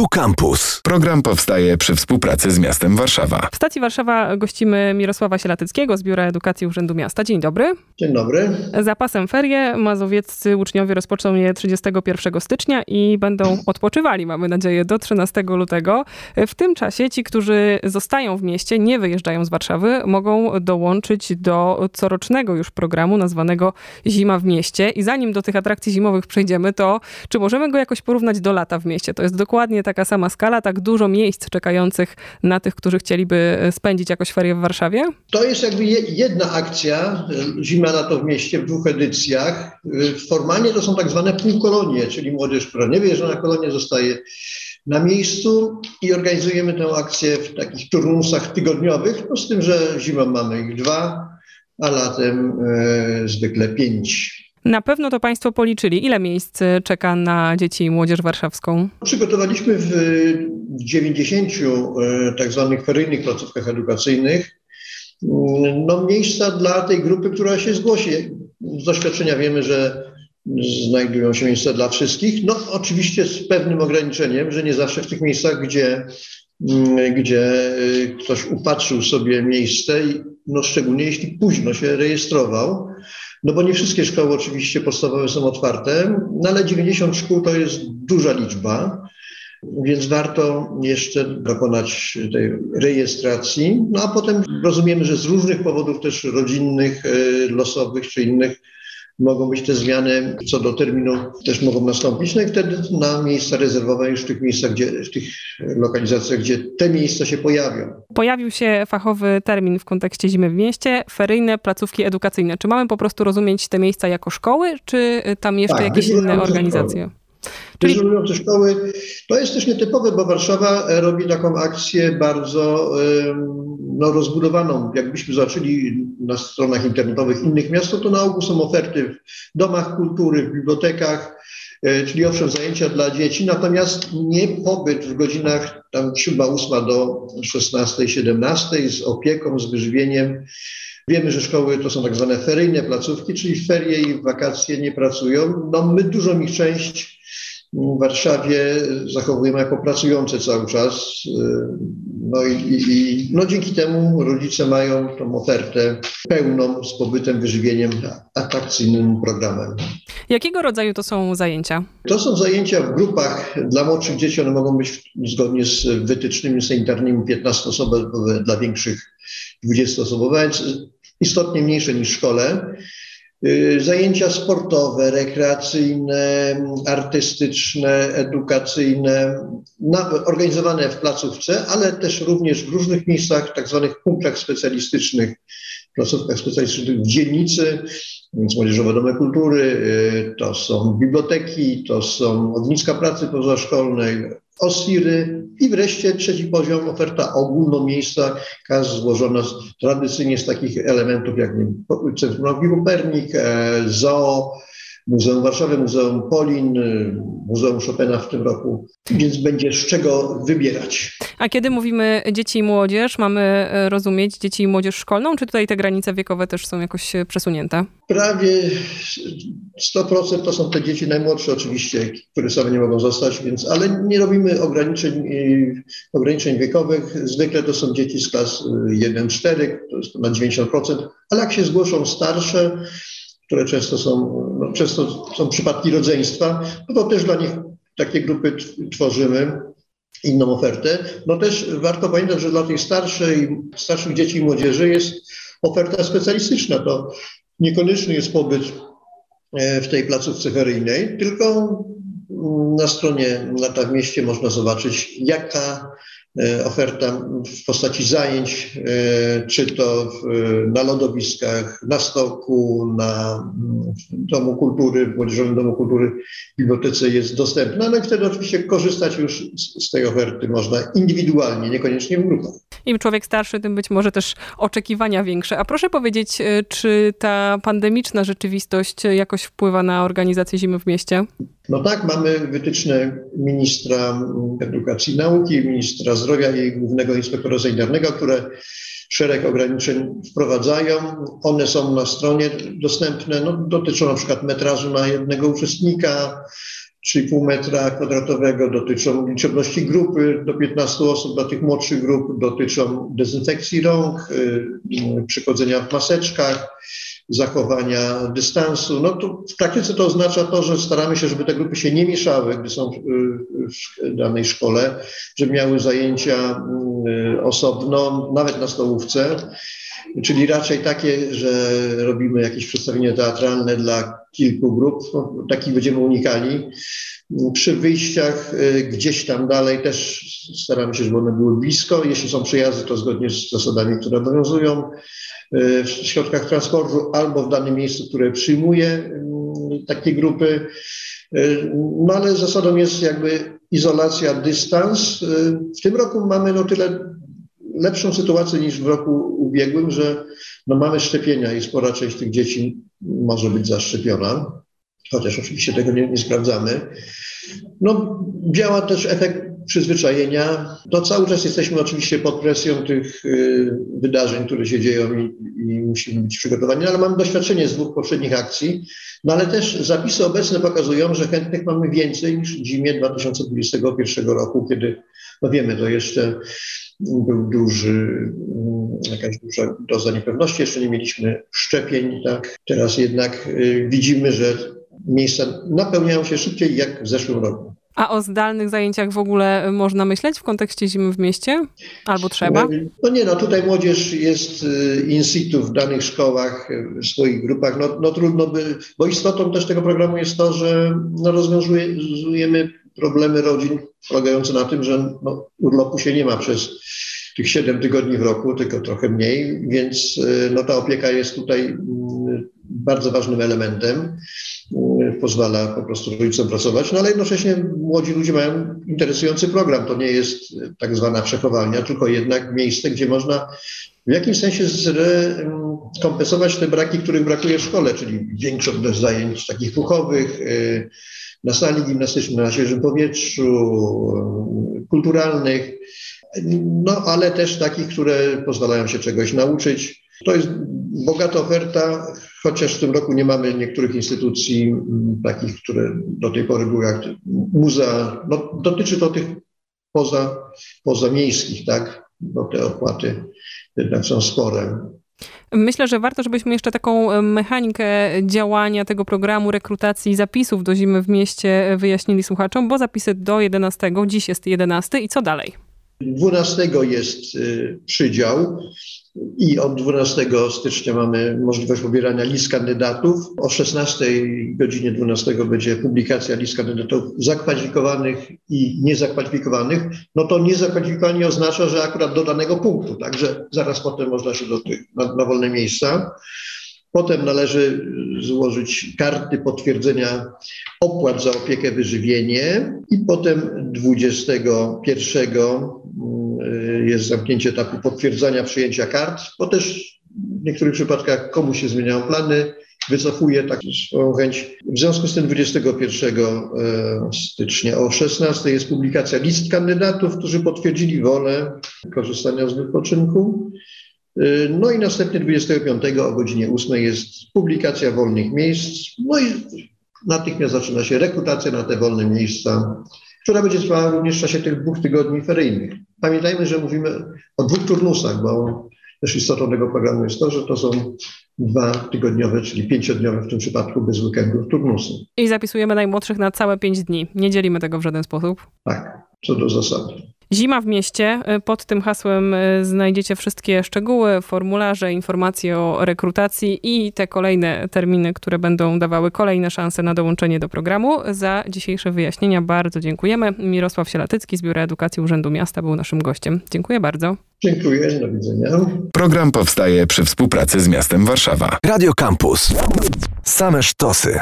Tu Campus. Program powstaje przy współpracy z miastem Warszawa. W stacji Warszawa gościmy Mirosława Sielatyckiego z Biura Edukacji Urzędu Miasta. Dzień dobry. Dzień dobry. Zapasem ferie mazowieccy uczniowie rozpoczną je 31 stycznia i będą odpoczywali, mamy nadzieję, do 13 lutego. W tym czasie ci, którzy zostają w mieście, nie wyjeżdżają z Warszawy, mogą dołączyć do corocznego już programu nazwanego Zima w mieście. I zanim do tych atrakcji zimowych przejdziemy, to czy możemy go jakoś porównać do lata w mieście? To jest dokładnie taka sama skala, tak dużo miejsc czekających na tych, którzy chcieliby spędzić jakoś ferie w Warszawie? To jest jakby jedna akcja, Zima na to w mieście w dwóch edycjach. Formalnie to są tak zwane półkolonie, czyli młodzież, która nie wyjeżdża na kolonię, zostaje na miejscu i organizujemy tę akcję w takich turnusach tygodniowych, no z tym, że zimą mamy ich dwa, a latem e, zwykle pięć. Na pewno to Państwo policzyli. Ile miejsc czeka na dzieci i młodzież warszawską? Przygotowaliśmy w 90 e, tak zwanych feryjnych placówkach edukacyjnych mm, no, miejsca dla tej grupy, która się zgłosi. Z doświadczenia wiemy, że znajdują się miejsca dla wszystkich. No oczywiście z pewnym ograniczeniem, że nie zawsze w tych miejscach, gdzie, mm, gdzie ktoś upatrzył sobie miejsce, no szczególnie jeśli późno się rejestrował, no bo nie wszystkie szkoły oczywiście podstawowe są otwarte, no ale 90 szkół to jest duża liczba, więc warto jeszcze dokonać tej rejestracji. No a potem rozumiemy, że z różnych powodów też rodzinnych, e, losowych czy innych mogą być te zmiany co do terminu też mogą nastąpić. No i wtedy na miejsca rezerwowe już w tych miejscach, gdzie, w tych lokalizacjach, gdzie te miejsca się pojawią. Pojawił się fachowy termin w kontekście zimy w mieście, feryjne placówki edukacyjne. Czy mamy po prostu rozumieć te miejsca jako szkoły, czy tam jeszcze tak, jakieś inne organizacje? Szkoły. Czyli... Dyżurujące szkoły, to jest też nietypowe, bo Warszawa robi taką akcję bardzo no, rozbudowaną. Jakbyśmy zobaczyli na stronach internetowych innych miast, to na ogół są oferty w domach kultury, w bibliotekach, e, czyli owszem zajęcia dla dzieci, natomiast nie pobyt w godzinach tam 7-8 do 16-17 z opieką, z wyżywieniem. Wiemy, że szkoły to są tak zwane feryjne placówki, czyli ferie i wakacje nie pracują. No my dużą ich część w Warszawie zachowujemy jako pracujące cały czas. No i, i, no dzięki temu rodzice mają tą ofertę pełną z pobytem, wyżywieniem, atrakcyjnym programem. Jakiego rodzaju to są zajęcia? To są zajęcia w grupach dla młodszych dzieci. One mogą być zgodnie z wytycznymi sanitarnymi 15-osobowe, dla większych 20-osobowe, więc istotnie mniejsze niż w szkole. Y, zajęcia sportowe, rekreacyjne, artystyczne, edukacyjne, organizowane w placówce, ale też również w różnych miejscach, tak zwanych punktach specjalistycznych, placówkach specjalistycznych w dzielnicy, więc Młodzieżowe Domy Kultury, y, to są biblioteki, to są ogniska pracy pozaszkolnej, OSIRy i wreszcie trzeci poziom, oferta ogólnomiejska, złożona z, tradycyjnie z takich elementów jak Centrum Nauki Kopernik, e, ZOO, Muzeum Warszawy, Muzeum Polin, Muzeum Chopina w tym roku, więc będzie z czego wybierać. A kiedy mówimy dzieci i młodzież, mamy e, rozumieć dzieci i młodzież szkolną, czy tutaj te granice wiekowe też są jakoś e, przesunięte? Prawie 100% to są te dzieci najmłodsze oczywiście, które same nie mogą zostać, więc, ale nie robimy ograniczeń, e, ograniczeń wiekowych. Zwykle to są dzieci z klas 1-4, to jest na 90%, ale jak się zgłoszą starsze, które często są, no, często są przypadki rodzeństwa, no to też dla nich takie grupy tworzymy, inną ofertę. No też warto pamiętać, że dla tych starszej, starszych dzieci i młodzieży jest oferta specjalistyczna. To niekoniecznie jest pobyt e, w tej placówce feryjnej, tylko na stronie Lata w Mieście można zobaczyć, jaka oferta w postaci zajęć, e, czy to w, na lodowiskach, na stoku, na Domu Kultury, w Młodzieżowym Domu Kultury, bibliotece jest dostępna, no i wtedy oczywiście korzystać już z, z tej oferty można indywidualnie, niekoniecznie w grupach. Im człowiek starszy, tym być może też oczekiwania większe. A proszę powiedzieć, e, czy ta pandemiczna rzeczywistość jakoś wpływa na organizację zimy w mieście? No tak, mamy wytyczne ministra edukacji i nauki, ministra zdrowia i głównego inspektora sanitarnego, które szereg ograniczeń wprowadzają. One są na stronie dostępne, no, dotyczą na przykład metrażu na jednego uczestnika, 3,5 metra kwadratowego, dotyczą liczebności grupy do 15 osób, dla tych młodszych grup dotyczą dezynfekcji rąk, y, przychodzenia w maseczkach, zachowania dystansu. No to w praktyce to oznacza to, że staramy się, żeby te grupy się nie mieszały, gdy są w danej szkole, żeby miały zajęcia y, osobno, nawet na stołówce. Czyli raczej takie, że robimy jakieś przedstawienie teatralne dla kilku grup, takich będziemy unikali. Przy wyjściach y, gdzieś tam dalej też staramy się, żeby one były blisko. Jeśli są przyjazdy, to zgodnie z zasadami, które obowiązują w środkach transportu albo w danym miejscu, które przyjmuje y, takie grupy. No ale zasadą jest jakby izolacja, dystans. W tym roku mamy no tyle lepszą sytuację niż w roku ubiegłym, że no mamy szczepienia i spora część tych dzieci może być zaszczepiona, chociaż oczywiście tego nie, nie sprawdzamy. No, działa też efekt przyzwyczajenia. To cały czas jesteśmy oczywiście pod presją tych y, wydarzeń, które się dzieją i, i, musimy być przygotowani, ale mamy doświadczenie z dwóch poprzednich akcji, no ale też zapisy obecne pokazują, że chętnych mamy więcej niż w zimie 2021 roku, kiedy, no wiemy, to jeszcze był duży, jakaś duża doza niepewności, jeszcze nie mieliśmy szczepień, tak. Teraz jednak y, widzimy, że miejsca napełniają się szybciej jak w zeszłym roku. A o zdalnych zajęciach w ogóle można myśleć w kontekście zimy w mieście? Albo trzeba? No nie, no tutaj młodzież jest y, in situ w danych szkołach, w swoich grupach. No, no trudno by, bo istotą też tego programu jest to, że no rozwiązujemy problemy rodzin polegające na tym, że no, urlopu się nie ma przez tych 7 tygodni w roku, tylko trochę mniej, więc y, no, ta opieka jest tutaj mm, bardzo ważnym elementem. Y, pozwala po prostu rodzicom pracować, no ale jednocześnie młodzi ludzie mają interesujący program. To nie jest tak zwana przechowalnia, tylko jednak miejsce, gdzie można w jakimś sensie kompensować te braki, których brakuje w szkole, czyli większą ilość zajęć takich duchowych, y, na sali gimnastycznej, na świeżym powietrzu, kulturalnych, no ale też takich, które pozwalają się czegoś nauczyć. To jest bogata oferta, chociaż w tym roku nie mamy niektórych instytucji mm, takich, które do tej pory były jak muzea. No, dotyczy to tych poza, pozamiejskich, tak? Bo te opłaty jednak są spore. Myślę, że warto, żebyśmy jeszcze taką e, mechanikę działania tego programu rekrutacji zapisów do zimy w mieście wyjaśnili słuchaczom, bo zapisy do 11, dziś jest 11 i co dalej? 12 jest y, przydział i od 12 stycznia mamy możliwość pobierania list kandydatów. O 16 godzinie 12 będzie publikacja list kandydatów zakwalifikowanych i niezakwalifikowanych. No to niezakwalifikowani oznacza, że akurat do danego punktu, także zaraz potem można się do tych, na, na wolne miejsca. Potem należy złożyć karty potwierdzenia opłat za opiekę wyżywienie i potem 21 mm, jest zamknięcie etapu potwierdzania przyjęcia kart, bo też w niektórych przypadkach komuś się zmieniają plany, wycofuje tak swoją chęć. W związku z tym 21 e, stycznia o 16 jest publikacja list kandydatów, którzy potwierdzili wolę korzystania z wypoczynku. Y, no i następnie 25 o godzinie 8 jest publikacja wolnych miejsc. No i natychmiast zaczyna się rekrutacja na te wolne miejsca, która będzie trwała również w czasie tych dwóch tygodni feryjnych. Pamiętajmy, że mówimy o dwóch turnusach, bo też istotą tego programu jest to, że to są dwa tygodniowe, czyli pięciodniowe w tym przypadku bez weekendów turnusy. I zapisujemy najmłodszych na całe pięć dni. Nie dzielimy tego w żaden sposób. Tak, co do zasady. Zima w mieście. Pod tym hasłem e, znajdziecie wszystkie szczegóły, formularze, informacje o rekrutacji i te kolejne terminy, które będą dawały kolejne szanse na dołączenie do programu. Za dzisiejsze wyjaśnienia bardzo dziękujemy. Mirosław Sielatycki z Biura Edukacji Urzędu Miasta był naszym gościem. Dziękuję bardzo. Dziękuję, do widzenia. Program powstaje przy współpracy z miastem Warszawa. Radio Campus. Same sztosy.